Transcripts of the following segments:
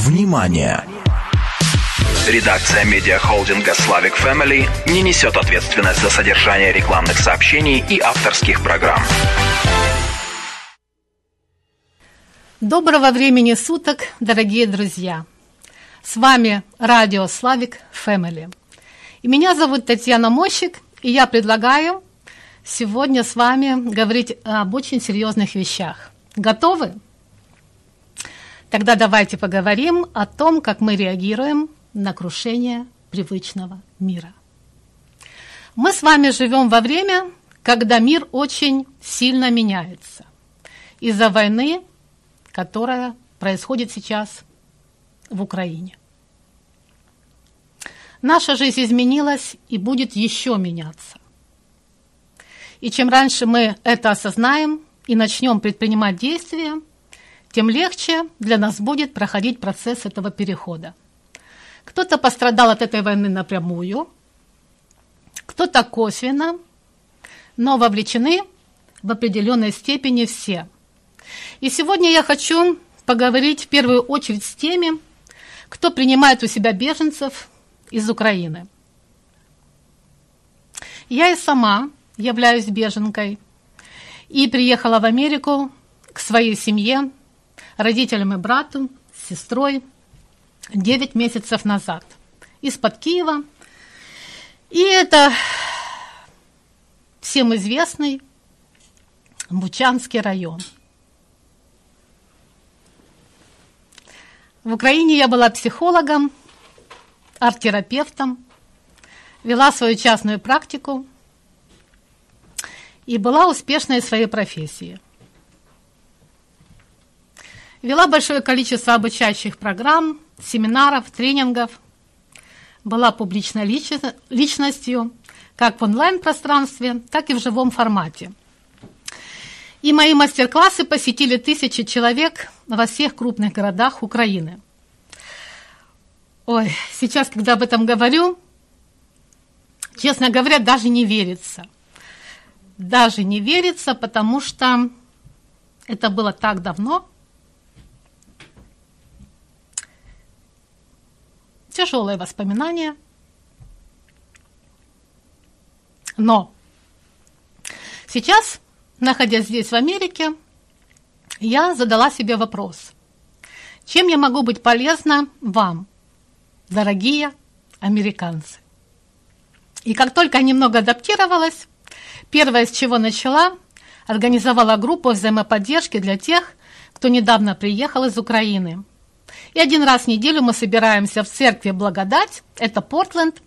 Внимание! Редакция медиахолдинга «Славик Family не несет ответственность за содержание рекламных сообщений и авторских программ. Доброго времени суток, дорогие друзья! С вами радио «Славик Family. И меня зовут Татьяна Мощик, и я предлагаю сегодня с вами говорить об очень серьезных вещах. Готовы? Тогда давайте поговорим о том, как мы реагируем на крушение привычного мира. Мы с вами живем во время, когда мир очень сильно меняется из-за войны, которая происходит сейчас в Украине. Наша жизнь изменилась и будет еще меняться. И чем раньше мы это осознаем и начнем предпринимать действия, тем легче для нас будет проходить процесс этого перехода. Кто-то пострадал от этой войны напрямую, кто-то косвенно, но вовлечены в определенной степени все. И сегодня я хочу поговорить в первую очередь с теми, кто принимает у себя беженцев из Украины. Я и сама являюсь беженкой и приехала в Америку к своей семье родителям и брату, с сестрой 9 месяцев назад из-под Киева. И это всем известный Бучанский район. В Украине я была психологом, арт-терапевтом, вела свою частную практику и была успешной в своей профессии – Вела большое количество обучающих программ, семинаров, тренингов. Была публичной личностью как в онлайн-пространстве, так и в живом формате. И мои мастер-классы посетили тысячи человек во всех крупных городах Украины. Ой, сейчас, когда об этом говорю, честно говоря, даже не верится. Даже не верится, потому что это было так давно – тяжелые воспоминания. Но сейчас, находясь здесь, в Америке, я задала себе вопрос. Чем я могу быть полезна вам, дорогие американцы? И как только я немного адаптировалась, первое, с чего начала, организовала группу взаимоподдержки для тех, кто недавно приехал из Украины – и один раз в неделю мы собираемся в церкви Благодать, это Портленд,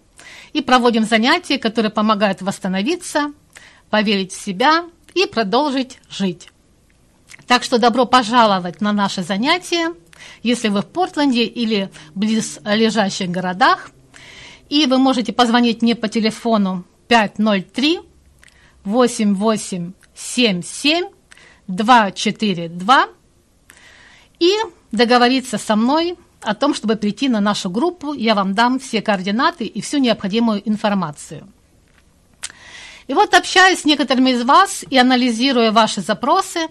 и проводим занятия, которые помогают восстановиться, поверить в себя и продолжить жить. Так что добро пожаловать на наши занятия, если вы в Портленде или близ лежащих городах. И вы можете позвонить мне по телефону 503 8877 242 и договориться со мной о том, чтобы прийти на нашу группу. Я вам дам все координаты и всю необходимую информацию. И вот общаясь с некоторыми из вас и анализируя ваши запросы,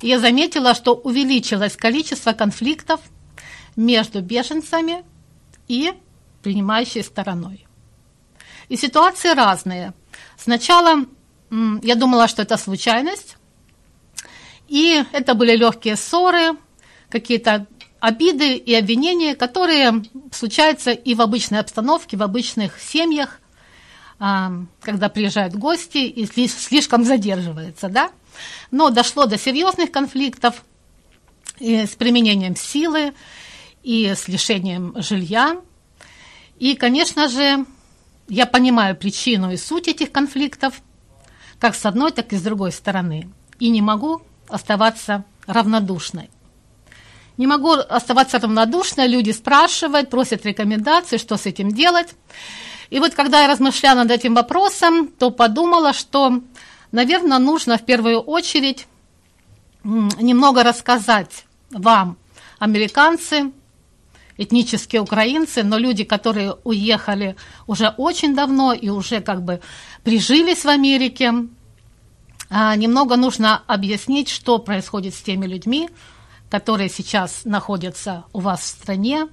я заметила, что увеличилось количество конфликтов между беженцами и принимающей стороной. И ситуации разные. Сначала я думала, что это случайность, и это были легкие ссоры, какие-то обиды и обвинения, которые случаются и в обычной обстановке, в обычных семьях, а, когда приезжают гости и слишком задерживается, да? Но дошло до серьезных конфликтов с применением силы и с лишением жилья. И, конечно же, я понимаю причину и суть этих конфликтов, как с одной, так и с другой стороны. И не могу оставаться равнодушной. Не могу оставаться равнодушной, люди спрашивают, просят рекомендации, что с этим делать. И вот когда я размышляла над этим вопросом, то подумала, что, наверное, нужно в первую очередь немного рассказать вам, американцы, этнические украинцы, но люди, которые уехали уже очень давно и уже как бы прижились в Америке, а, немного нужно объяснить, что происходит с теми людьми, которые сейчас находятся у вас в стране,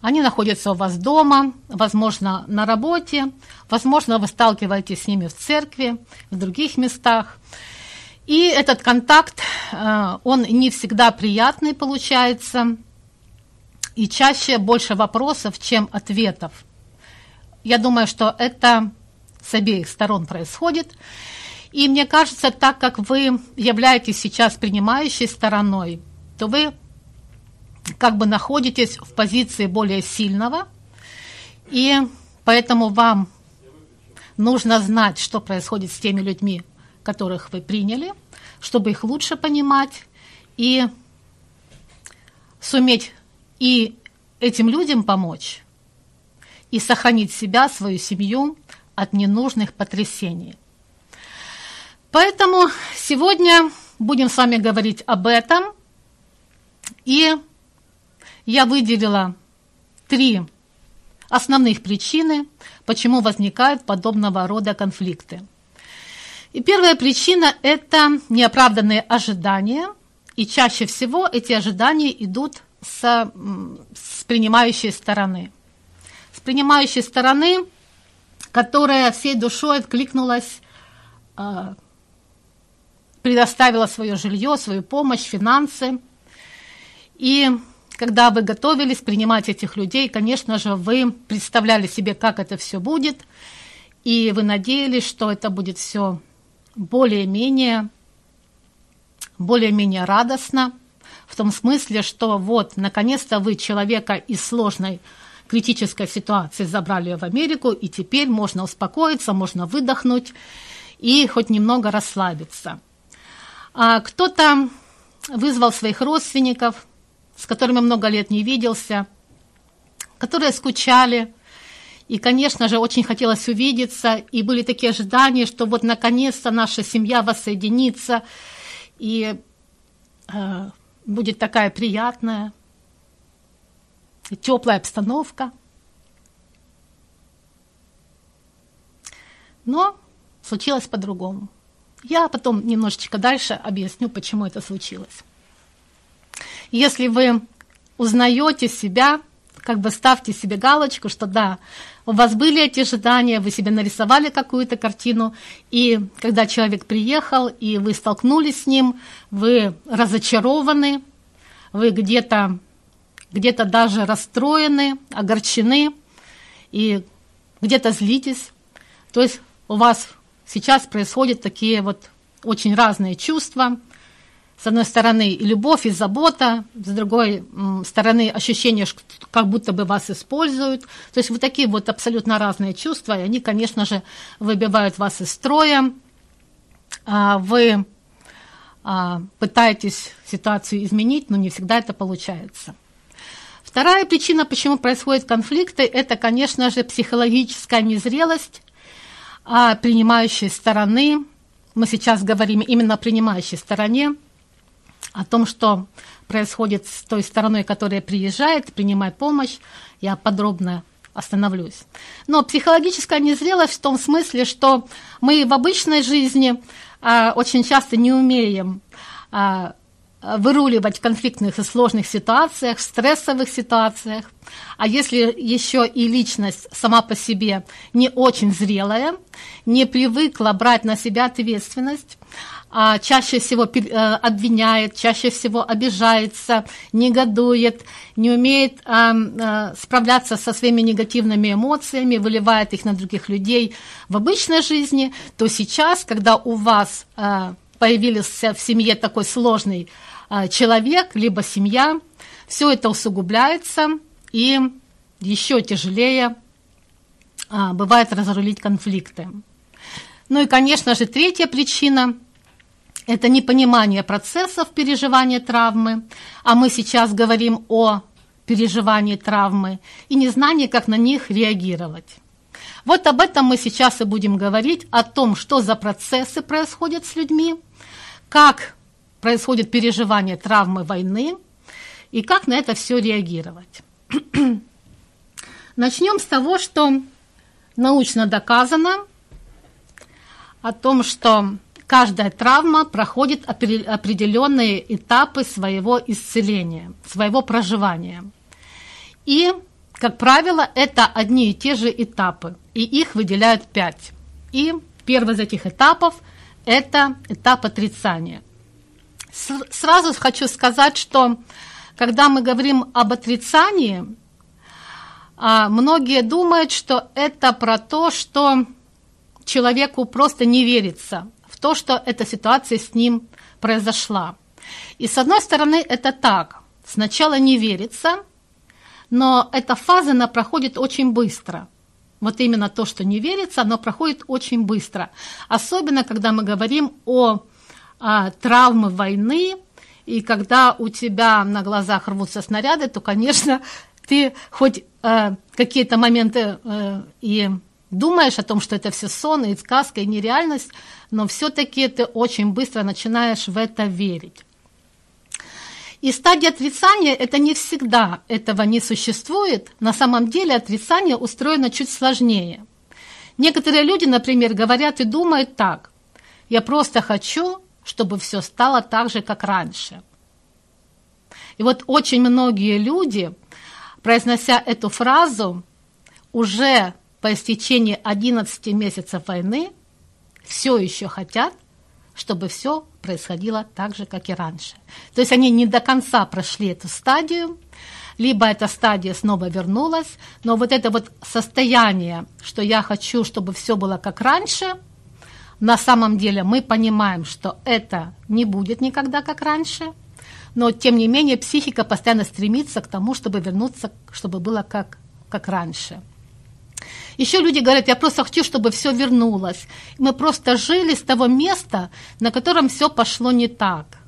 они находятся у вас дома, возможно, на работе, возможно, вы сталкиваетесь с ними в церкви, в других местах. И этот контакт, э, он не всегда приятный получается, и чаще больше вопросов, чем ответов. Я думаю, что это с обеих сторон происходит. И мне кажется, так как вы являетесь сейчас принимающей стороной, то вы как бы находитесь в позиции более сильного, и поэтому вам нужно знать, что происходит с теми людьми, которых вы приняли, чтобы их лучше понимать и суметь и этим людям помочь, и сохранить себя, свою семью от ненужных потрясений. Поэтому сегодня будем с вами говорить об этом. И я выделила три основных причины, почему возникают подобного рода конфликты. И первая причина – это неоправданные ожидания, и чаще всего эти ожидания идут с, с принимающей стороны. С принимающей стороны, которая всей душой откликнулась, а, предоставила свое жилье, свою помощь, финансы. И когда вы готовились принимать этих людей, конечно же, вы представляли себе, как это все будет, и вы надеялись, что это будет все более-менее более-менее радостно, в том смысле, что вот, наконец-то вы человека из сложной критической ситуации забрали в Америку, и теперь можно успокоиться, можно выдохнуть и хоть немного расслабиться. А кто-то вызвал своих родственников, с которыми много лет не виделся, которые скучали, и, конечно же, очень хотелось увидеться, и были такие ожидания, что вот наконец-то наша семья воссоединится, и э, будет такая приятная, теплая обстановка. Но случилось по-другому. Я потом немножечко дальше объясню, почему это случилось. Если вы узнаете себя, как бы ставьте себе галочку, что да, у вас были эти ожидания, вы себе нарисовали какую-то картину, и когда человек приехал, и вы столкнулись с ним, вы разочарованы, вы где-то где даже расстроены, огорчены, и где-то злитесь. То есть у вас сейчас происходят такие вот очень разные чувства – с одной стороны, и любовь, и забота, с другой стороны, ощущение, как будто бы вас используют. То есть вот такие вот абсолютно разные чувства, и они, конечно же, выбивают вас из строя. А, вы а, пытаетесь ситуацию изменить, но не всегда это получается. Вторая причина, почему происходят конфликты, это, конечно же, психологическая незрелость а, принимающей стороны. Мы сейчас говорим именно о принимающей стороне – о том, что происходит с той стороной, которая приезжает, принимает помощь, я подробно остановлюсь. Но психологическая незрелость в том смысле, что мы в обычной жизни а, очень часто не умеем а, выруливать в конфликтных и сложных ситуациях, в стрессовых ситуациях. А если еще и личность сама по себе не очень зрелая, не привыкла брать на себя ответственность, чаще всего э, обвиняет, чаще всего обижается, негодует, не умеет а, а, справляться со своими негативными эмоциями, выливает их на других людей в обычной жизни, то сейчас, когда у вас а, появился в семье такой сложный а, человек, либо семья, все это усугубляется и еще тяжелее а, бывает разрулить конфликты. Ну и, конечно же, третья причина – это непонимание процессов переживания травмы, а мы сейчас говорим о переживании травмы и незнание, как на них реагировать. Вот об этом мы сейчас и будем говорить, о том, что за процессы происходят с людьми, как происходит переживание травмы войны и как на это все реагировать. Начнем с того, что научно доказано о том, что каждая травма проходит определенные этапы своего исцеления, своего проживания. И, как правило, это одни и те же этапы, и их выделяют пять. И первый из этих этапов – это этап отрицания. Сразу хочу сказать, что когда мы говорим об отрицании, а, многие думают, что это про то, что человеку просто не верится то, что эта ситуация с ним произошла. И с одной стороны, это так. Сначала не верится, но эта фаза, она проходит очень быстро. Вот именно то, что не верится, оно проходит очень быстро. Особенно, когда мы говорим о, о травме войны, и когда у тебя на глазах рвутся снаряды, то, конечно, ты хоть э, какие-то моменты э, и думаешь о том, что это все сон и сказка, и нереальность, но все-таки ты очень быстро начинаешь в это верить. И стадия отрицания – это не всегда этого не существует. На самом деле отрицание устроено чуть сложнее. Некоторые люди, например, говорят и думают так. Я просто хочу, чтобы все стало так же, как раньше. И вот очень многие люди, произнося эту фразу, уже по истечении 11 месяцев войны все еще хотят, чтобы все происходило так же, как и раньше. То есть они не до конца прошли эту стадию, либо эта стадия снова вернулась, но вот это вот состояние, что я хочу, чтобы все было как раньше, на самом деле мы понимаем, что это не будет никогда как раньше, но тем не менее психика постоянно стремится к тому, чтобы вернуться, чтобы было как, как раньше. Еще люди говорят, я просто хочу, чтобы все вернулось. Мы просто жили с того места, на котором все пошло не так.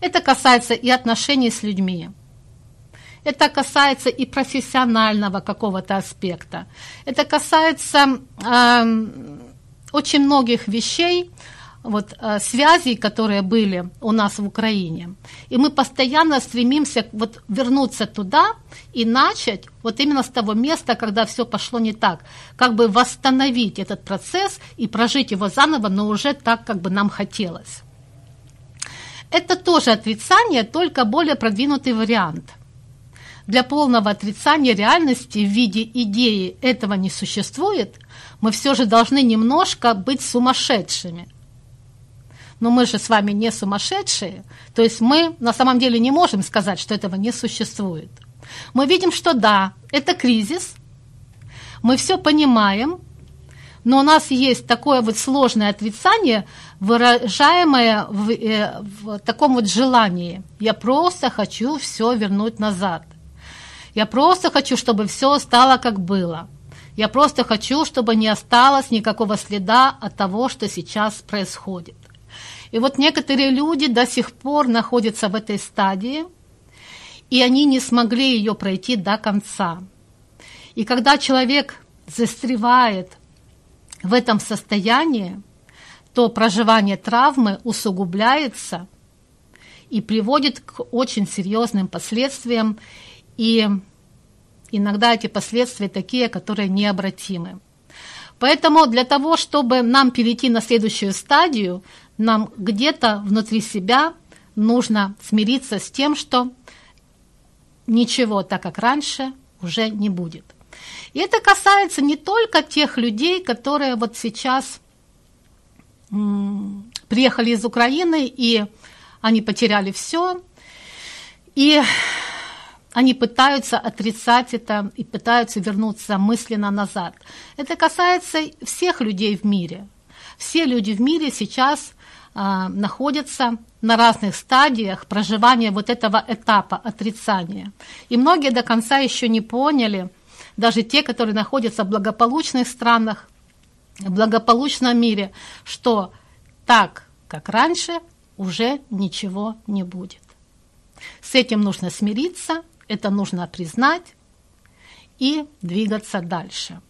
Это касается и отношений с людьми. Это касается и профессионального какого-то аспекта. Это касается э, очень многих вещей, вот, э, связей, которые были у нас в Украине. И мы постоянно стремимся вот, вернуться туда и начать вот именно с того места, когда все пошло не так. Как бы восстановить этот процесс и прожить его заново, но уже так, как бы нам хотелось. Это тоже отрицание, только более продвинутый вариант. Для полного отрицания реальности в виде идеи этого не существует, мы все же должны немножко быть сумасшедшими – но мы же с вами не сумасшедшие, то есть мы на самом деле не можем сказать, что этого не существует. Мы видим, что да, это кризис, мы все понимаем, но у нас есть такое вот сложное отрицание, выражаемое в, э, в таком вот желании. Я просто хочу все вернуть назад. Я просто хочу, чтобы все стало как было. Я просто хочу, чтобы не осталось никакого следа от того, что сейчас происходит. И вот некоторые люди до сих пор находятся в этой стадии, и они не смогли ее пройти до конца. И когда человек застревает в этом состоянии, то проживание травмы усугубляется и приводит к очень серьезным последствиям, и иногда эти последствия такие, которые необратимы. Поэтому для того, чтобы нам перейти на следующую стадию, нам где-то внутри себя нужно смириться с тем, что ничего так, как раньше, уже не будет. И это касается не только тех людей, которые вот сейчас приехали из Украины, и они потеряли все, и они пытаются отрицать это и пытаются вернуться мысленно назад. Это касается всех людей в мире. Все люди в мире сейчас а, находятся на разных стадиях проживания вот этого этапа отрицания. И многие до конца еще не поняли, даже те, которые находятся в благополучных странах, в благополучном мире, что так, как раньше, уже ничего не будет. С этим нужно смириться, это нужно признать и двигаться дальше.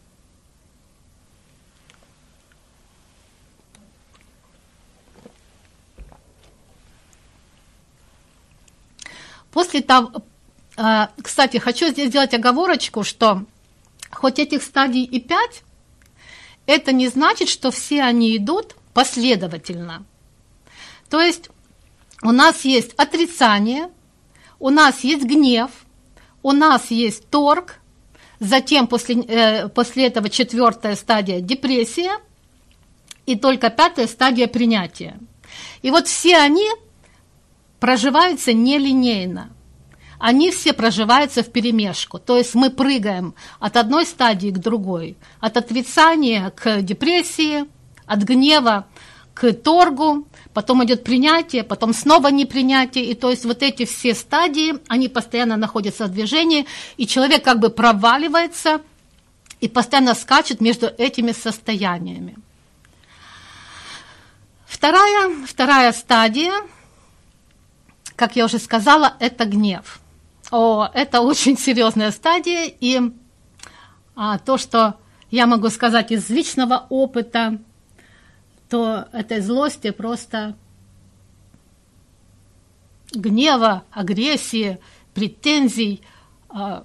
После того, а, кстати, хочу здесь сделать оговорочку, что хоть этих стадий и пять, это не значит, что все они идут последовательно. То есть у нас есть отрицание, у нас есть гнев, у нас есть торг, затем после, э, после этого четвертая стадия депрессия, и только пятая стадия принятия. И вот все они проживаются нелинейно. Они все проживаются в перемешку. То есть мы прыгаем от одной стадии к другой. От отрицания к депрессии, от гнева к торгу, потом идет принятие, потом снова непринятие. И то есть вот эти все стадии, они постоянно находятся в движении, и человек как бы проваливается и постоянно скачет между этими состояниями. Вторая, вторая стадия, как я уже сказала, это гнев. О, это очень серьезная стадия, и а, то, что я могу сказать из личного опыта, то этой злости просто гнева, агрессии, претензий а,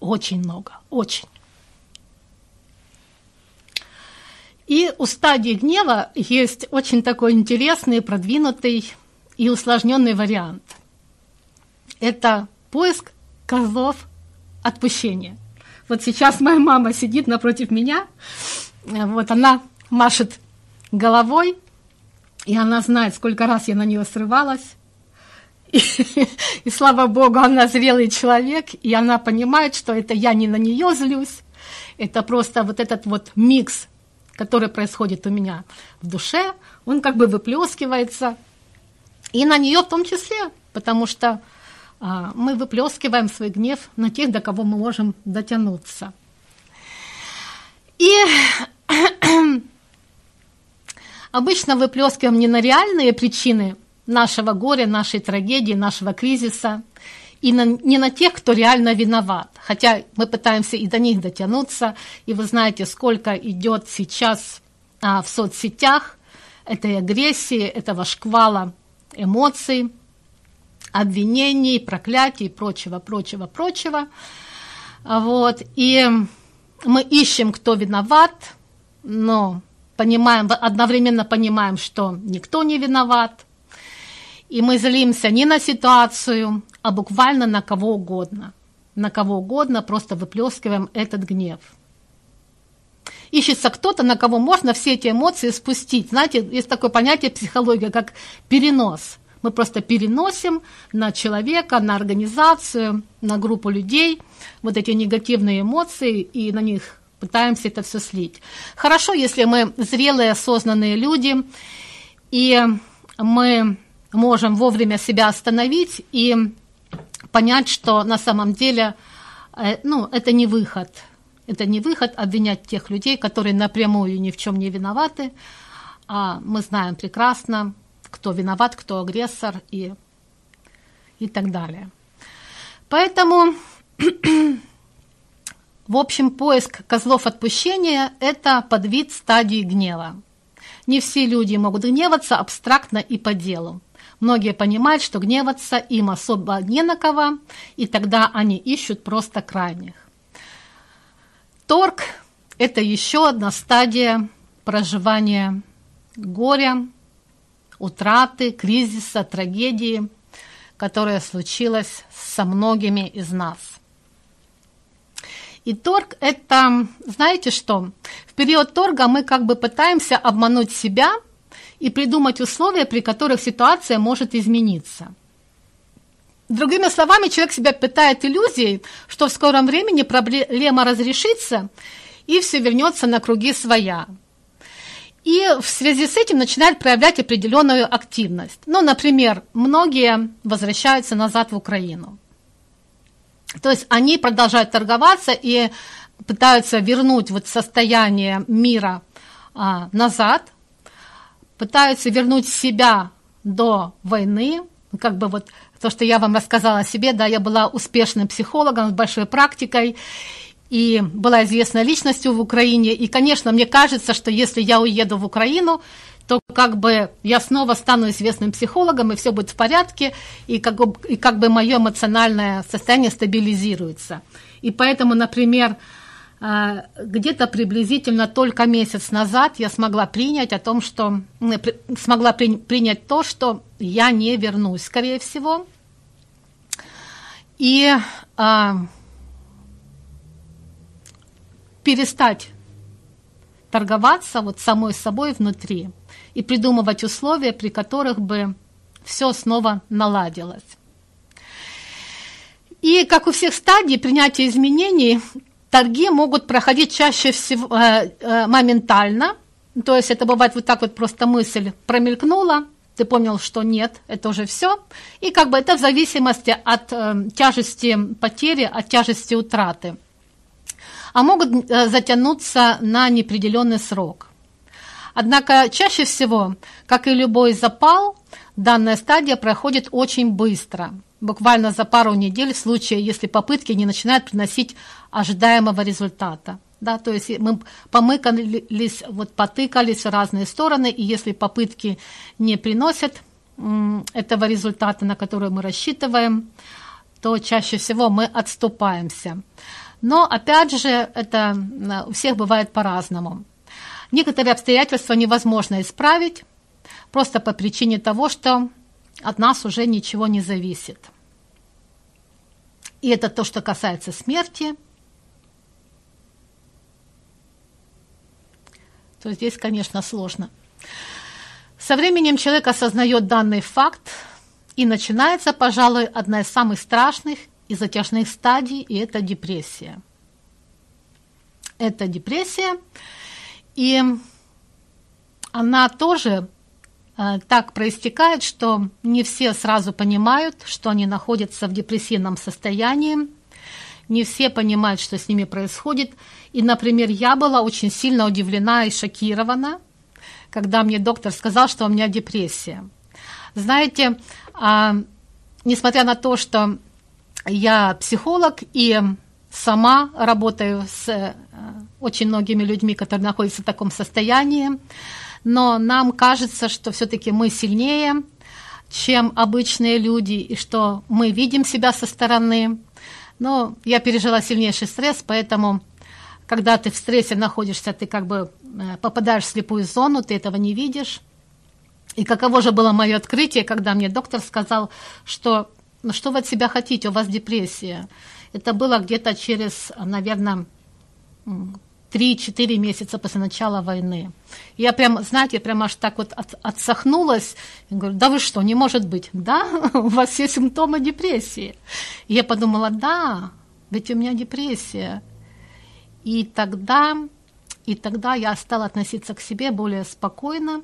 очень много, очень. И у стадии гнева есть очень такой интересный, продвинутый и усложненный вариант. Это поиск козлов отпущения. Вот сейчас моя мама сидит напротив меня, вот она машет головой, и она знает, сколько раз я на нее срывалась. И, и слава богу, она зрелый человек, и она понимает, что это я не на нее злюсь, это просто вот этот вот микс который происходит у меня в душе, он как бы выплескивается и на нее в том числе, потому что а, мы выплескиваем свой гнев на тех, до кого мы можем дотянуться. И обычно выплескиваем не на реальные причины нашего горя, нашей трагедии, нашего кризиса, и на, не на тех, кто реально виноват. Хотя мы пытаемся и до них дотянуться, и вы знаете, сколько идет сейчас а, в соцсетях этой агрессии, этого шквала эмоций, обвинений, проклятий прочего, прочего, прочего. Вот. И мы ищем, кто виноват, но понимаем, одновременно понимаем, что никто не виноват, и мы злимся не на ситуацию, а буквально на кого угодно. На кого угодно просто выплескиваем этот гнев. Ищется кто-то, на кого можно все эти эмоции спустить. Знаете, есть такое понятие психология, как перенос. Мы просто переносим на человека, на организацию, на группу людей вот эти негативные эмоции и на них пытаемся это все слить. Хорошо, если мы зрелые, осознанные люди, и мы можем вовремя себя остановить и понять, что на самом деле э, ну, это не выход. Это не выход обвинять тех людей, которые напрямую ни в чем не виноваты. А мы знаем прекрасно, кто виноват, кто агрессор и, и так далее. Поэтому, в общем, поиск козлов отпущения – это подвид стадии гнева. Не все люди могут гневаться абстрактно и по делу. Многие понимают, что гневаться им особо не на кого, и тогда они ищут просто крайних. Торг – это еще одна стадия проживания горя, утраты, кризиса, трагедии, которая случилась со многими из нас. И торг – это, знаете что, в период торга мы как бы пытаемся обмануть себя – и придумать условия, при которых ситуация может измениться. Другими словами, человек себя питает иллюзией, что в скором времени проблема разрешится и все вернется на круги своя. И в связи с этим начинает проявлять определенную активность. Ну, например, многие возвращаются назад в Украину. То есть они продолжают торговаться и пытаются вернуть вот состояние мира а, назад – пытаются вернуть себя до войны, как бы вот то, что я вам рассказала о себе, да, я была успешным психологом с большой практикой, и была известной личностью в Украине. И, конечно, мне кажется, что если я уеду в Украину, то как бы я снова стану известным психологом, и все будет в порядке, и как бы, и как бы мое эмоциональное состояние стабилизируется. И поэтому, например, где-то приблизительно только месяц назад я смогла принять о том, что смогла при, принять то, что я не вернусь, скорее всего. И а, перестать торговаться вот самой собой внутри и придумывать условия, при которых бы все снова наладилось. И как у всех стадий принятия изменений, торги могут проходить чаще всего э, э, моментально. То есть это бывает вот так вот просто мысль промелькнула, ты понял, что нет, это уже все. И как бы это в зависимости от э, тяжести потери, от тяжести утраты. А могут э, затянуться на неопределенный срок. Однако чаще всего, как и любой запал, данная стадия проходит очень быстро – буквально за пару недель в случае, если попытки не начинают приносить ожидаемого результата. Да, то есть мы помыкались, вот потыкались в разные стороны, и если попытки не приносят этого результата, на который мы рассчитываем, то чаще всего мы отступаемся. Но опять же, это у всех бывает по-разному. Некоторые обстоятельства невозможно исправить просто по причине того, что от нас уже ничего не зависит. И это то, что касается смерти. То здесь, конечно, сложно. Со временем человек осознает данный факт, и начинается, пожалуй, одна из самых страшных и затяжных стадий, и это депрессия. Это депрессия, и она тоже так проистекает, что не все сразу понимают, что они находятся в депрессивном состоянии, не все понимают, что с ними происходит. И, например, я была очень сильно удивлена и шокирована, когда мне доктор сказал, что у меня депрессия. Знаете, а, несмотря на то, что я психолог и сама работаю с э, очень многими людьми, которые находятся в таком состоянии, но нам кажется, что все-таки мы сильнее, чем обычные люди, и что мы видим себя со стороны. Но я пережила сильнейший стресс, поэтому, когда ты в стрессе находишься, ты как бы э, попадаешь в слепую зону, ты этого не видишь. И каково же было мое открытие, когда мне доктор сказал, что ну что вы от себя хотите, у вас депрессия. Это было где-то через, наверное, 3-4 месяца после начала войны. Я прям, знаете, прям аж так вот от, отсохнулась. Я говорю, да вы что, не может быть. Да, у вас все симптомы депрессии. И я подумала, да, ведь у меня депрессия. И тогда, и тогда я стала относиться к себе более спокойно,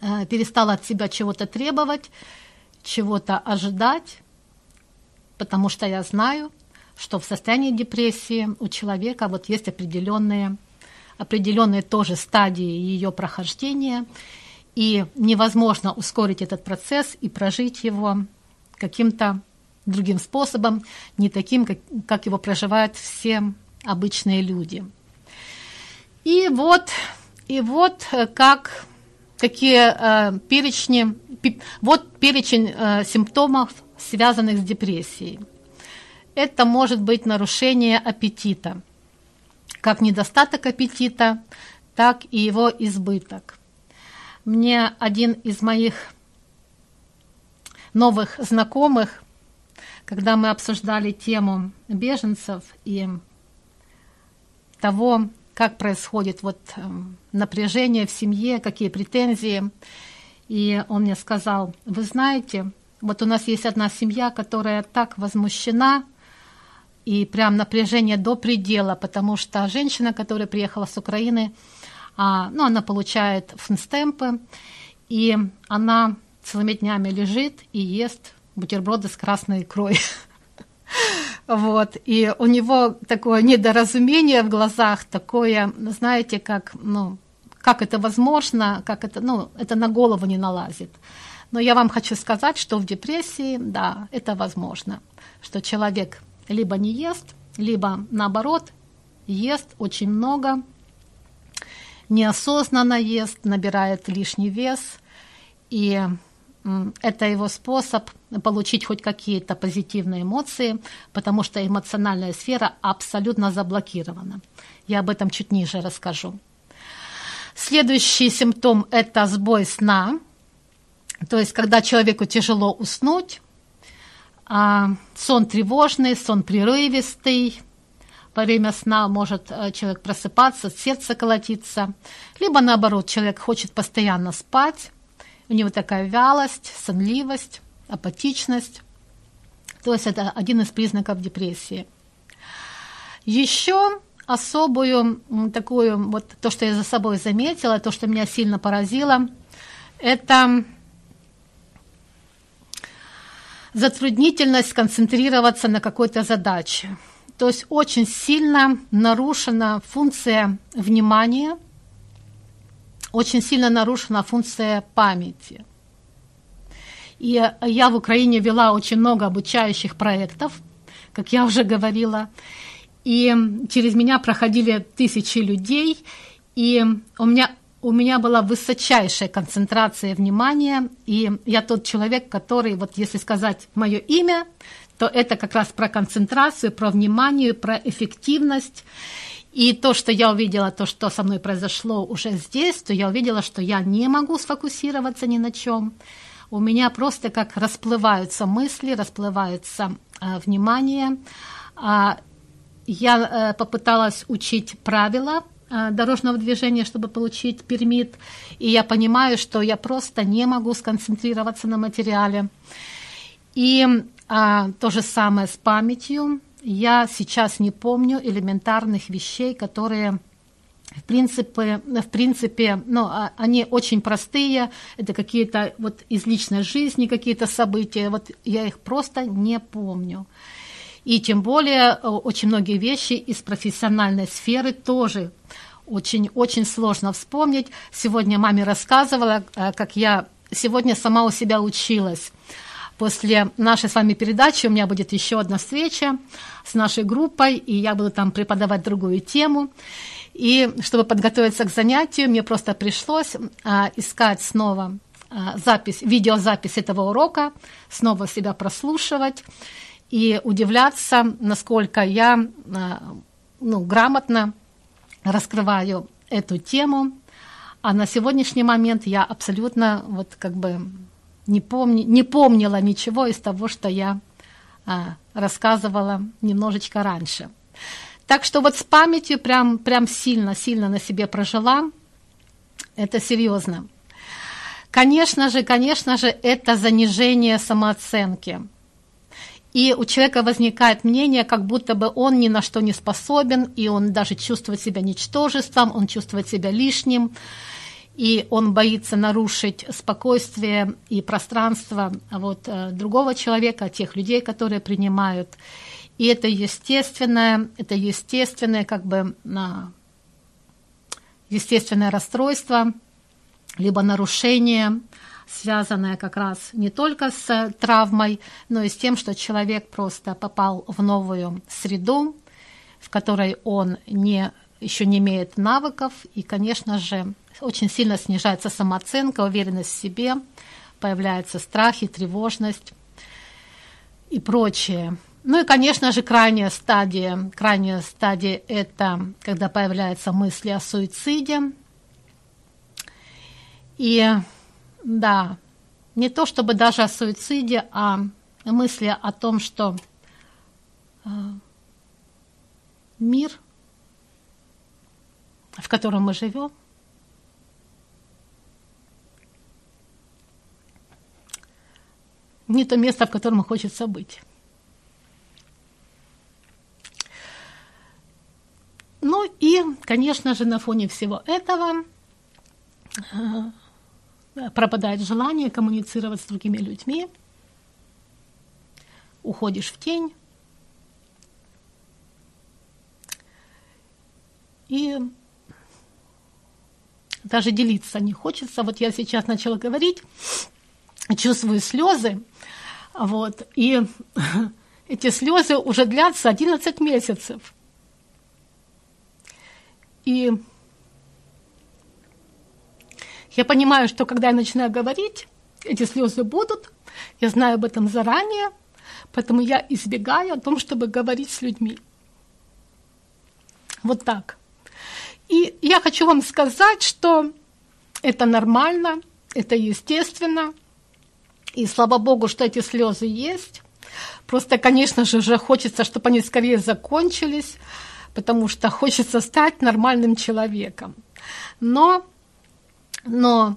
э, перестала от себя чего-то требовать, чего-то ожидать, потому что я знаю, что в состоянии депрессии у человека вот есть определенные, определенные тоже стадии ее прохождения, и невозможно ускорить этот процесс и прожить его каким-то другим способом, не таким, как, как его проживают все обычные люди. И вот, и вот э, как, какие э, перечни, вот перечень э, симптомов, связанных с депрессией – это может быть нарушение аппетита, как недостаток аппетита, так и его избыток. Мне один из моих новых знакомых, когда мы обсуждали тему беженцев и того, как происходит вот эм, напряжение в семье, какие претензии, и он мне сказал, вы знаете, вот у нас есть одна семья, которая так возмущена и прям напряжение до предела, потому что женщина, которая приехала с Украины, а, ну, она получает фнстемпы, и она целыми днями лежит и ест бутерброды с красной икрой. Вот, и у него такое недоразумение в глазах, такое, знаете, как, ну, как это возможно, как это, ну, это на голову не налазит. Но я вам хочу сказать, что в депрессии, да, это возможно, что человек либо не ест, либо наоборот ест очень много, неосознанно ест, набирает лишний вес, и это его способ получить хоть какие-то позитивные эмоции, потому что эмоциональная сфера абсолютно заблокирована. Я об этом чуть ниже расскажу. Следующий симптом – это сбой сна, то есть когда человеку тяжело уснуть, а, сон тревожный, сон прерывистый, во время сна может э, человек просыпаться, сердце колотиться, либо наоборот, человек хочет постоянно спать, у него такая вялость, сонливость, апатичность. То есть это один из признаков депрессии. Еще особую такую, вот то, что я за собой заметила, то, что меня сильно поразило, это затруднительность сконцентрироваться на какой-то задаче. То есть очень сильно нарушена функция внимания, очень сильно нарушена функция памяти. И я в Украине вела очень много обучающих проектов, как я уже говорила, и через меня проходили тысячи людей, и у меня у меня была высочайшая концентрация внимания, и я тот человек, который, вот если сказать мое имя, то это как раз про концентрацию, про внимание, про эффективность. И то, что я увидела, то, что со мной произошло уже здесь, то я увидела, что я не могу сфокусироваться ни на чем. У меня просто как расплываются мысли, расплывается э, внимание. А, я э, попыталась учить правила э, дорожного движения, чтобы получить пермит, и я понимаю, что я просто не могу сконцентрироваться на материале. И а, то же самое с памятью. Я сейчас не помню элементарных вещей, которые в принципе, в принципе, ну, а, они очень простые, это какие-то вот из личной жизни какие-то события, вот я их просто не помню. И тем более очень многие вещи из профессиональной сферы тоже очень, очень сложно вспомнить. Сегодня маме рассказывала, э, как я сегодня сама у себя училась После нашей с вами передачи у меня будет еще одна встреча с нашей группой, и я буду там преподавать другую тему. И чтобы подготовиться к занятию, мне просто пришлось а, искать снова а, запись, видеозапись этого урока, снова себя прослушивать и удивляться, насколько я ну, грамотно раскрываю эту тему. А на сегодняшний момент я абсолютно вот как бы не, помни, не помнила ничего из того, что я а, рассказывала немножечко раньше. Так что вот с памятью прям, прям сильно, сильно на себе прожила. Это серьезно. Конечно же, конечно же, это занижение самооценки. И у человека возникает мнение, как будто бы он ни на что не способен, и он даже чувствует себя ничтожеством, он чувствует себя лишним и он боится нарушить спокойствие и пространство вот, э, другого человека, тех людей, которые принимают. И это естественное, это естественное как бы естественное расстройство, либо нарушение, связанное как раз не только с травмой, но и с тем, что человек просто попал в новую среду, в которой он не, еще не имеет навыков, и, конечно же, очень сильно снижается самооценка, уверенность в себе, появляются страхи, тревожность и прочее. Ну и, конечно же, крайняя стадия, крайняя стадия – это когда появляются мысли о суициде. И да, не то чтобы даже о суициде, а мысли о том, что э, мир, в котором мы живем, не то место, в котором хочется быть. Ну и, конечно же, на фоне всего этого э, пропадает желание коммуницировать с другими людьми, уходишь в тень, и даже делиться не хочется. Вот я сейчас начала говорить, чувствую слезы, вот, и эти слезы уже длятся 11 месяцев. И я понимаю, что когда я начинаю говорить, эти слезы будут, я знаю об этом заранее, поэтому я избегаю о том, чтобы говорить с людьми. Вот так. И я хочу вам сказать, что это нормально, это естественно, и слава богу, что эти слезы есть. Просто, конечно же, уже хочется, чтобы они скорее закончились, потому что хочется стать нормальным человеком. Но, но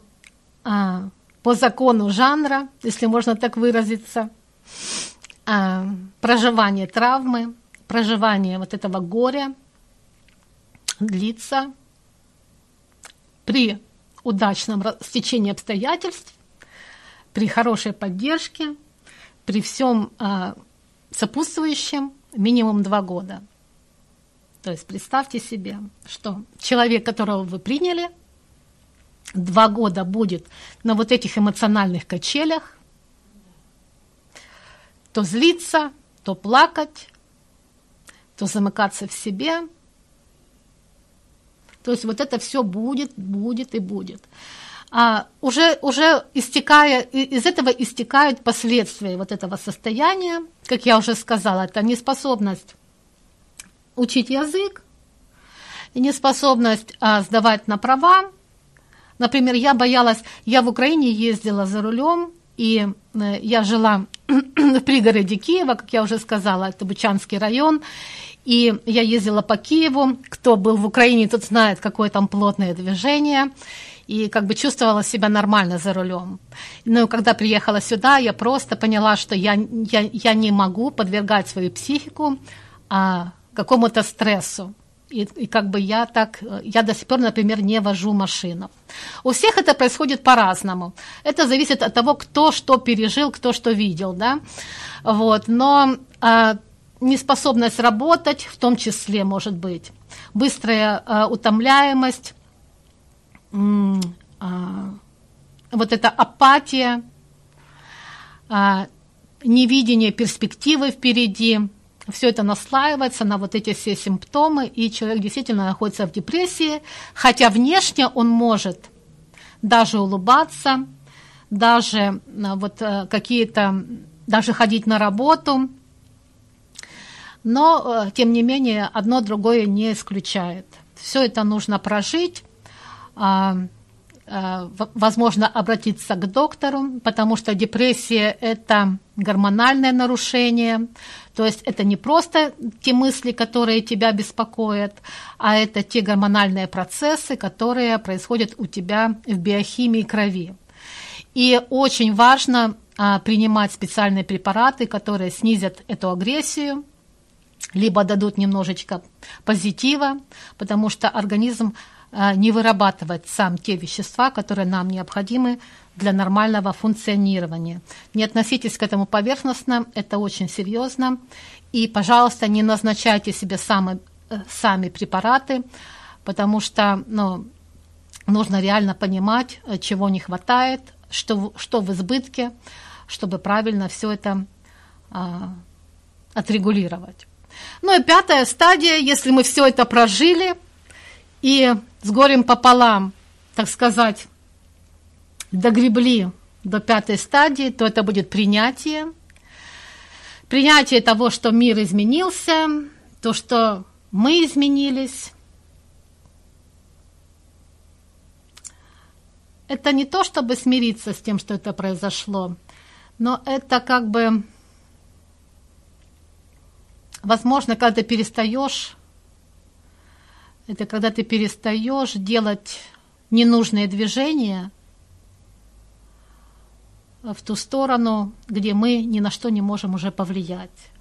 а, по закону жанра, если можно так выразиться, а, проживание травмы, проживание вот этого горя длится при удачном стечении обстоятельств, при хорошей поддержке, при всем а, сопутствующем минимум два года. То есть представьте себе, что человек, которого вы приняли, два года будет на вот этих эмоциональных качелях, то злиться, то плакать, то замыкаться в себе. То есть вот это все будет, будет и будет. А уже, уже истекая, из этого истекают последствия вот этого состояния, как я уже сказала, это неспособность учить язык, неспособность а, сдавать на права. Например, я боялась, я в Украине ездила за рулем, и э, я жила в пригороде Киева, как я уже сказала, это Бучанский район, и я ездила по Киеву, кто был в Украине, тот знает, какое там плотное движение, и как бы чувствовала себя нормально за рулем. Но когда приехала сюда, я просто поняла, что я, я, я не могу подвергать свою психику а, какому-то стрессу. И, и как бы я так, я до сих пор, например, не вожу машину. У всех это происходит по-разному. Это зависит от того, кто что пережил, кто что видел, да. Вот. Но а, неспособность работать, в том числе, может быть, быстрая а, утомляемость, а, вот эта апатия, а, невидение перспективы впереди, все это наслаивается на вот эти все симптомы, и человек действительно находится в депрессии, хотя внешне он может даже улыбаться, даже а, вот э, какие-то, даже ходить на работу, но, э, тем не менее, одно другое не исключает. Все это нужно прожить, а, возможно обратиться к доктору, потому что депрессия – это гормональное нарушение, то есть это не просто те мысли, которые тебя беспокоят, а это те гормональные процессы, которые происходят у тебя в биохимии крови. И очень важно а, принимать специальные препараты, которые снизят эту агрессию, либо дадут немножечко позитива, потому что организм не вырабатывать сам те вещества, которые нам необходимы для нормального функционирования. Не относитесь к этому поверхностно, это очень серьезно. И, пожалуйста, не назначайте себе сами, э, сами препараты, потому что ну, нужно реально понимать, э, чего не хватает, что, что в избытке, чтобы правильно все это а, отрегулировать. Ну и пятая стадия, если мы все это прожили и с горем пополам, так сказать, догребли до пятой стадии, то это будет принятие. Принятие того, что мир изменился, то, что мы изменились. Это не то, чтобы смириться с тем, что это произошло, но это как бы, возможно, когда перестаешь это когда ты перестаешь делать ненужные движения в ту сторону, где мы ни на что не можем уже повлиять.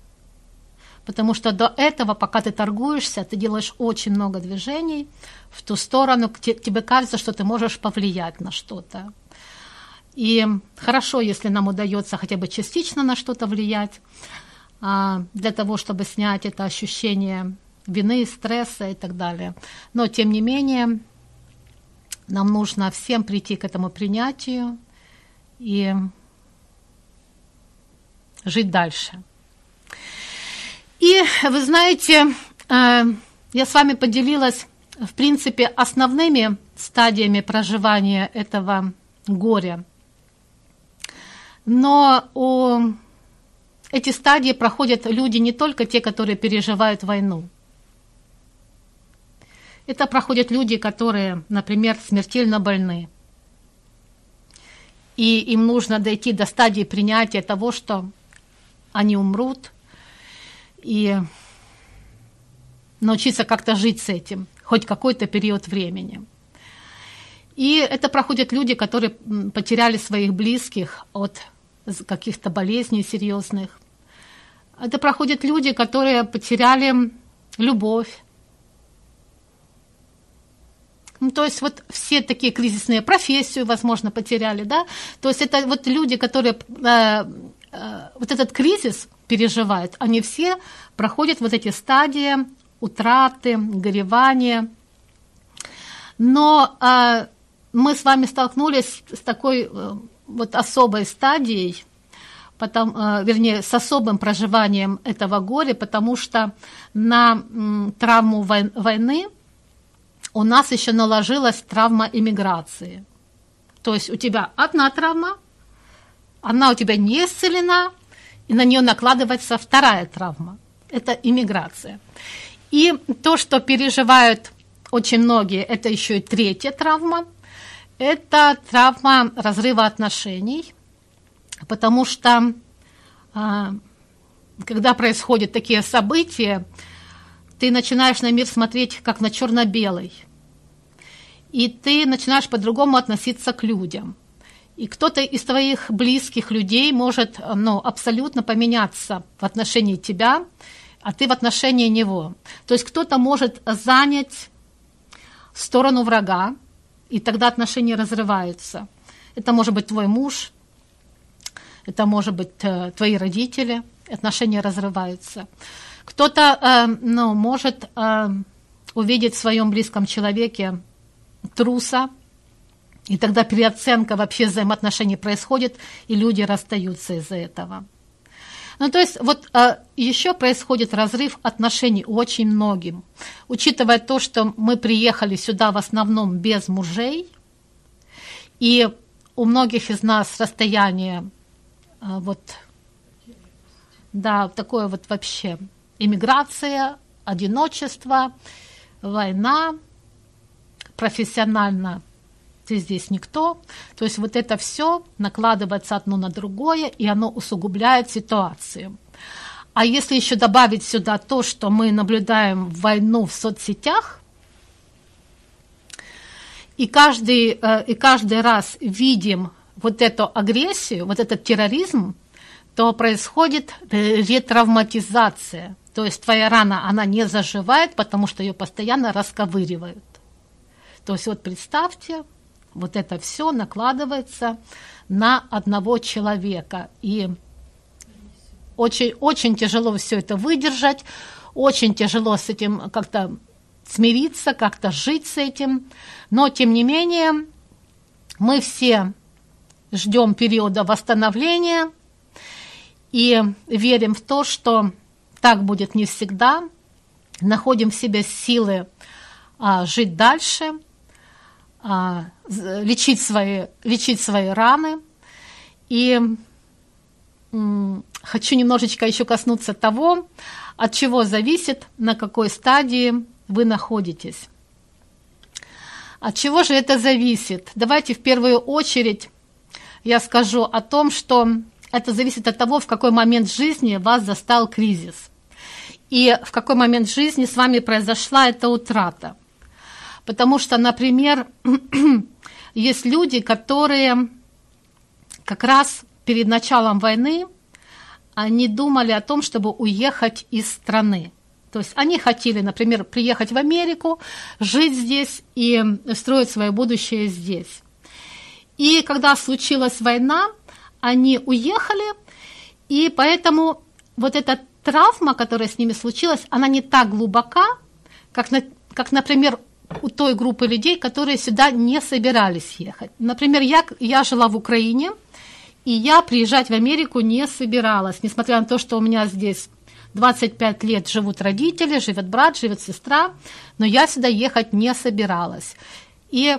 Потому что до этого, пока ты торгуешься, ты делаешь очень много движений в ту сторону, где тебе кажется, что ты можешь повлиять на что-то. И хорошо, если нам удается хотя бы частично на что-то влиять, а, для того, чтобы снять это ощущение вины, стресса и так далее. Но, тем не менее, нам нужно всем прийти к этому принятию и жить дальше. И вы знаете, э, я с вами поделилась, в принципе, основными стадиями проживания этого горя. Но у... эти стадии проходят люди не только те, которые переживают войну. Это проходят люди, которые, например, смертельно больны. И им нужно дойти до стадии принятия того, что они умрут, и научиться как-то жить с этим, хоть какой-то период времени. И это проходят люди, которые потеряли своих близких от каких-то болезней серьезных. Это проходят люди, которые потеряли любовь. Ну, то есть вот все такие кризисные профессию, возможно, потеряли, да. То есть это вот люди, которые э, э, вот этот кризис переживают, они все проходят вот эти стадии утраты, горевания. Но э, мы с вами столкнулись с такой э, вот особой стадией, потом, э, вернее, с особым проживанием этого горя, потому что на э, травму вой- войны у нас еще наложилась травма иммиграции. То есть у тебя одна травма, она у тебя не исцелена, и на нее накладывается вторая травма. Это иммиграция. И то, что переживают очень многие, это еще и третья травма. Это травма разрыва отношений, потому что а, когда происходят такие события, ты начинаешь на мир смотреть как на черно-белый. И ты начинаешь по-другому относиться к людям. И кто-то из твоих близких людей может ну, абсолютно поменяться в отношении тебя, а ты в отношении него. То есть кто-то может занять сторону врага, и тогда отношения разрываются. Это может быть твой муж, это может быть э, твои родители, отношения разрываются. Кто-то э, ну, может э, увидеть в своем близком человеке труса, и тогда переоценка вообще взаимоотношений происходит, и люди расстаются из-за этого. Ну, то есть вот а, еще происходит разрыв отношений очень многим. Учитывая то, что мы приехали сюда в основном без мужей, и у многих из нас расстояние а, вот, да, такое вот вообще иммиграция, одиночество, война, профессионально ты здесь никто. То есть вот это все накладывается одно на другое, и оно усугубляет ситуацию. А если еще добавить сюда то, что мы наблюдаем войну в соцсетях, и каждый, э, и каждый раз видим вот эту агрессию, вот этот терроризм, то происходит ретравматизация. То есть твоя рана, она не заживает, потому что ее постоянно расковыривают. То есть вот представьте, вот это все накладывается на одного человека. И очень, очень тяжело все это выдержать, очень тяжело с этим как-то смириться, как-то жить с этим. Но, тем не менее, мы все ждем периода восстановления и верим в то, что так будет не всегда. Находим в себе силы а, жить дальше – а, лечить, свои, лечить свои раны. И хочу немножечко еще коснуться того, от чего зависит, на какой стадии вы находитесь. От чего же это зависит? Давайте в первую очередь я скажу о том, что это зависит от того, в какой момент жизни вас застал кризис. И в какой момент жизни с вами произошла эта утрата – Потому что, например, есть люди, которые как раз перед началом войны они думали о том, чтобы уехать из страны. То есть они хотели, например, приехать в Америку, жить здесь и строить свое будущее здесь. И когда случилась война, они уехали, и поэтому вот эта травма, которая с ними случилась, она не так глубока, как, как например, у той группы людей, которые сюда не собирались ехать. Например, я, я жила в Украине, и я приезжать в Америку не собиралась, несмотря на то, что у меня здесь 25 лет живут родители, живет брат, живет сестра, но я сюда ехать не собиралась. И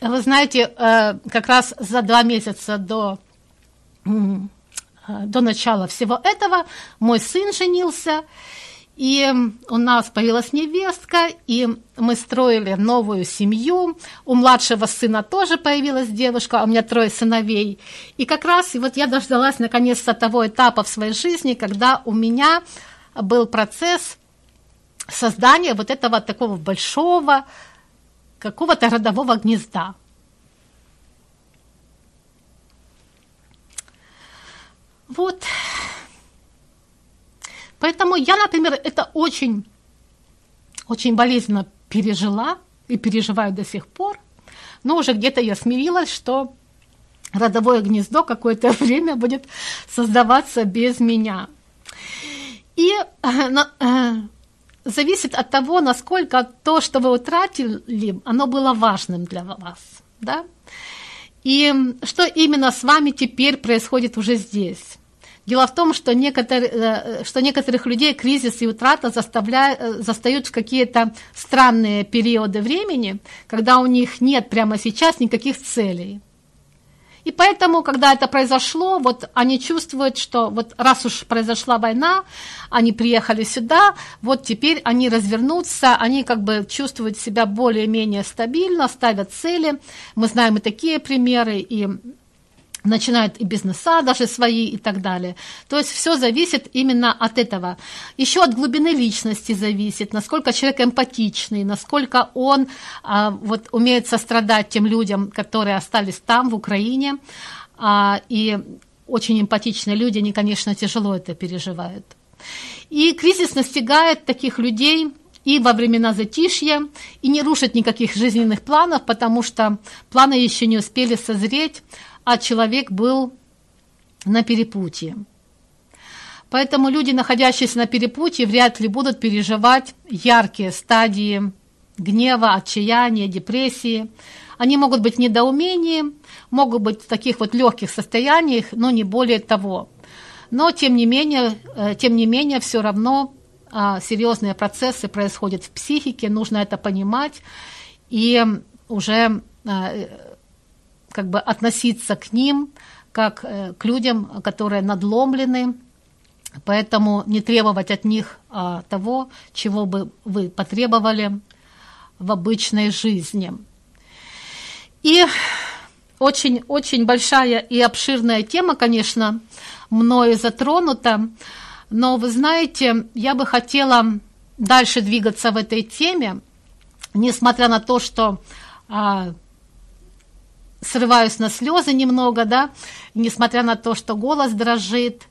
вы знаете, э, как раз за два месяца до до начала всего этого мой сын женился, и у нас появилась невестка, и мы строили новую семью. У младшего сына тоже появилась девушка, а у меня трое сыновей. И как раз и вот я дождалась наконец-то того этапа в своей жизни, когда у меня был процесс создания вот этого такого большого какого-то родового гнезда. Вот. Поэтому я, например, это очень, очень болезненно пережила и переживаю до сих пор. Но уже где-то я смирилась, что родовое гнездо какое-то время будет создаваться без меня. И э, э, зависит от того, насколько то, что вы утратили, оно было важным для вас. Да? И что именно с вами теперь происходит уже здесь. Дело в том, что, некоторые, э, что некоторых людей кризис и утрата заставляют, э, застают в какие-то странные периоды времени, когда у них нет прямо сейчас никаких целей. И поэтому, когда это произошло, вот они чувствуют, что вот раз уж произошла война, они приехали сюда, вот теперь они развернутся, они как бы чувствуют себя более-менее стабильно, ставят цели. Мы знаем и такие примеры, и начинают и бизнеса даже свои и так далее. То есть все зависит именно от этого. Еще от глубины личности зависит, насколько человек эмпатичный, насколько он а, вот, умеет сострадать тем людям, которые остались там, в Украине. А, и очень эмпатичные люди, они, конечно, тяжело это переживают. И кризис настигает таких людей и во времена затишья, и не рушит никаких жизненных планов, потому что планы еще не успели созреть, а человек был на перепутье. Поэтому люди, находящиеся на перепутье, вряд ли будут переживать яркие стадии гнева, отчаяния, депрессии. Они могут быть в могут быть в таких вот легких состояниях, но не более того. Но тем не менее, э, тем не менее все равно а, серьезные процессы происходят в психике, нужно это понимать и уже а, как бы относиться к ним как э, к людям, которые надломлены, поэтому не требовать от них а, того, чего бы вы потребовали в обычной жизни. И очень-очень большая и обширная тема, конечно, мною затронута, но вы знаете, я бы хотела дальше двигаться в этой теме, несмотря на то, что а, срываюсь на слезы немного, да, несмотря на то, что голос дрожит.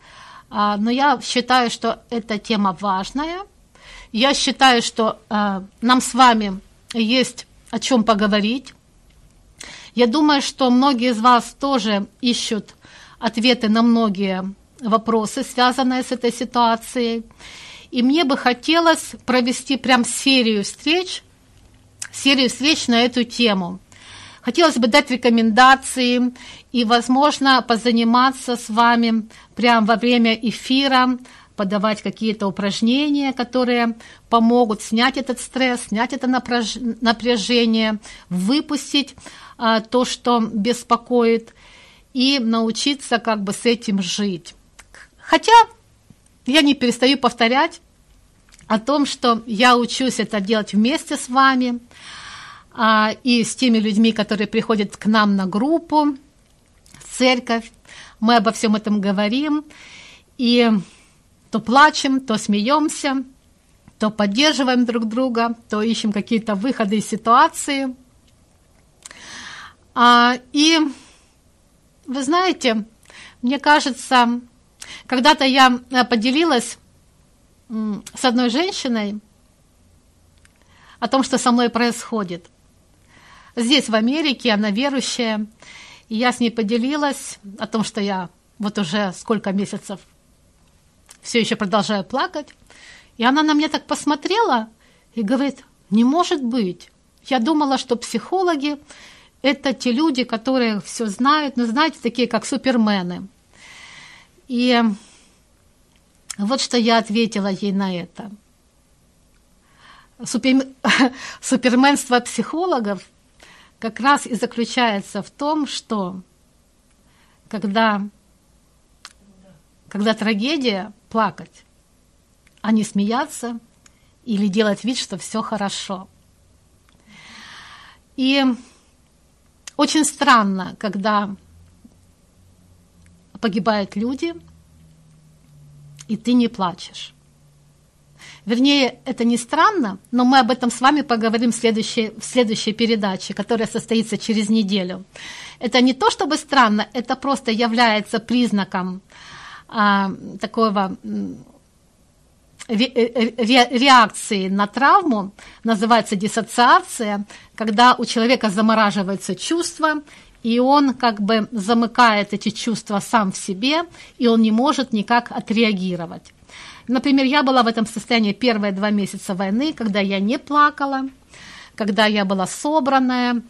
А, но я считаю, что эта тема важная. Я считаю, что а, нам с вами есть о чем поговорить. Я думаю, что многие из вас тоже ищут ответы на многие вопросы, связанные с этой ситуацией. И мне бы хотелось провести прям серию встреч, серию встреч на эту тему – Хотелось бы дать рекомендации и, возможно, позаниматься с вами прямо во время эфира, подавать какие-то упражнения, которые помогут снять этот стресс, снять это напряжение, выпустить а, то, что беспокоит, и научиться как бы с этим жить. Хотя я не перестаю повторять о том, что я учусь это делать вместе с вами – а, и с теми людьми, которые приходят к нам на группу, в церковь. Мы обо всем этом говорим, и то плачем, то смеемся, то поддерживаем друг друга, то ищем какие-то выходы из ситуации. А, и вы знаете, мне кажется, когда-то я э, поделилась с одной женщиной о том, что со мной происходит – здесь, в Америке, она верующая. И я с ней поделилась о том, что я вот уже сколько месяцев все еще продолжаю плакать. И она на меня так посмотрела и говорит, не может быть. Я думала, что психологи – это те люди, которые все знают, ну, знаете, такие как супермены. И вот что я ответила ей на это. Супер... Суперменство психологов как раз и заключается в том, что когда когда трагедия, плакать, а не смеяться или делать вид, что все хорошо. И очень странно, когда погибают люди, и ты не плачешь. Вернее, это не странно, но мы об этом с вами поговорим в следующей, в следующей передаче, которая состоится через неделю. Это не то чтобы странно, это просто является признаком а, такого реакции на травму, называется диссоциация, когда у человека замораживаются чувства, и он как бы замыкает эти чувства сам в себе, и он не может никак отреагировать. Например, я была в этом состоянии первые два месяца войны, когда я не плакала, когда я была собранная,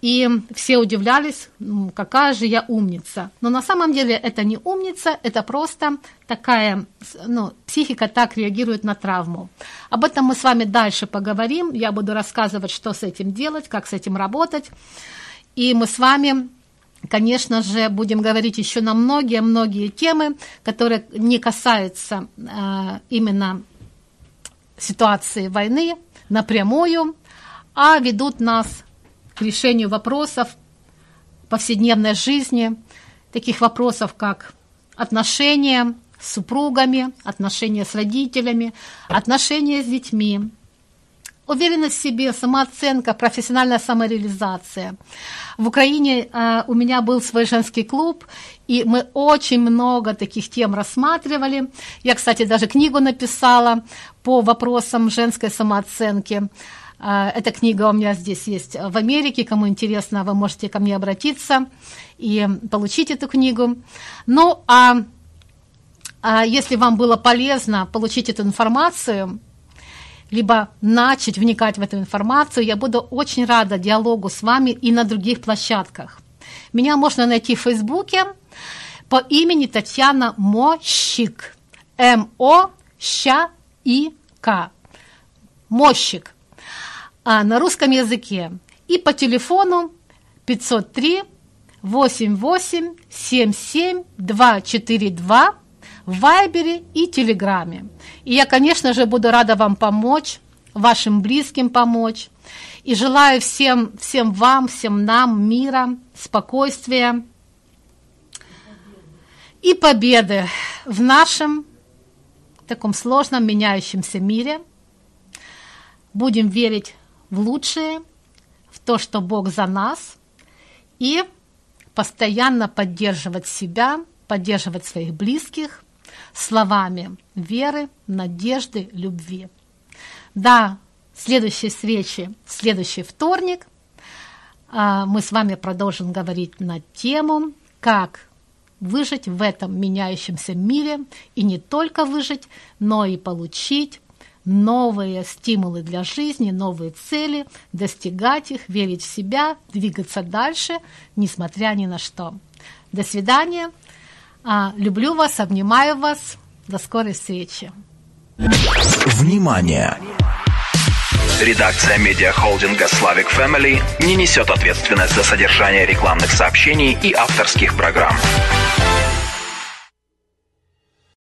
и все удивлялись, какая же я умница. Но на самом деле это не умница, это просто такая, ну, психика так реагирует на травму. Об этом мы с вами дальше поговорим. Я буду рассказывать, что с этим делать, как с этим работать. И мы с вами, конечно же, будем говорить еще на многие-многие темы, которые не касаются э, именно ситуации войны напрямую, а ведут нас к решению вопросов повседневной жизни, таких вопросов, как отношения с супругами, отношения с родителями, отношения с детьми, уверенность в себе, самооценка, профессиональная самореализация. В Украине э, у меня был свой женский клуб, и мы очень много таких тем рассматривали. Я, кстати, даже книгу написала по вопросам женской самооценки. Э, эта книга у меня здесь есть в Америке. Кому интересно, вы можете ко мне обратиться и получить эту книгу. Ну, а, а если вам было полезно получить эту информацию, либо начать вникать в эту информацию, я буду очень рада диалогу с вами и на других площадках. Меня можно найти в Фейсбуке по имени Татьяна Мощик. М-О-Щ-И-К. Мощик. А на русском языке. И по телефону 503 88 77 242 в Вайбере и Телеграме. И я, конечно же, буду рада вам помочь, вашим близким помочь. И желаю всем, всем вам, всем нам мира, спокойствия и победы в нашем таком сложном меняющемся мире. Будем верить в лучшее, в то, что Бог за нас, и постоянно поддерживать себя, поддерживать своих близких – словами веры, надежды, любви. Да, следующей встречи, следующий вторник а, мы с вами продолжим говорить на тему, как выжить в этом меняющемся мире и не только выжить, но и получить новые стимулы для жизни, новые цели, достигать их, верить в себя, двигаться дальше, несмотря ни на что. До свидания. А, люблю вас, обнимаю вас. До скорой встречи. Внимание! Редакция медиахолдинга «Славик Family не несет ответственность за содержание рекламных сообщений и авторских программ.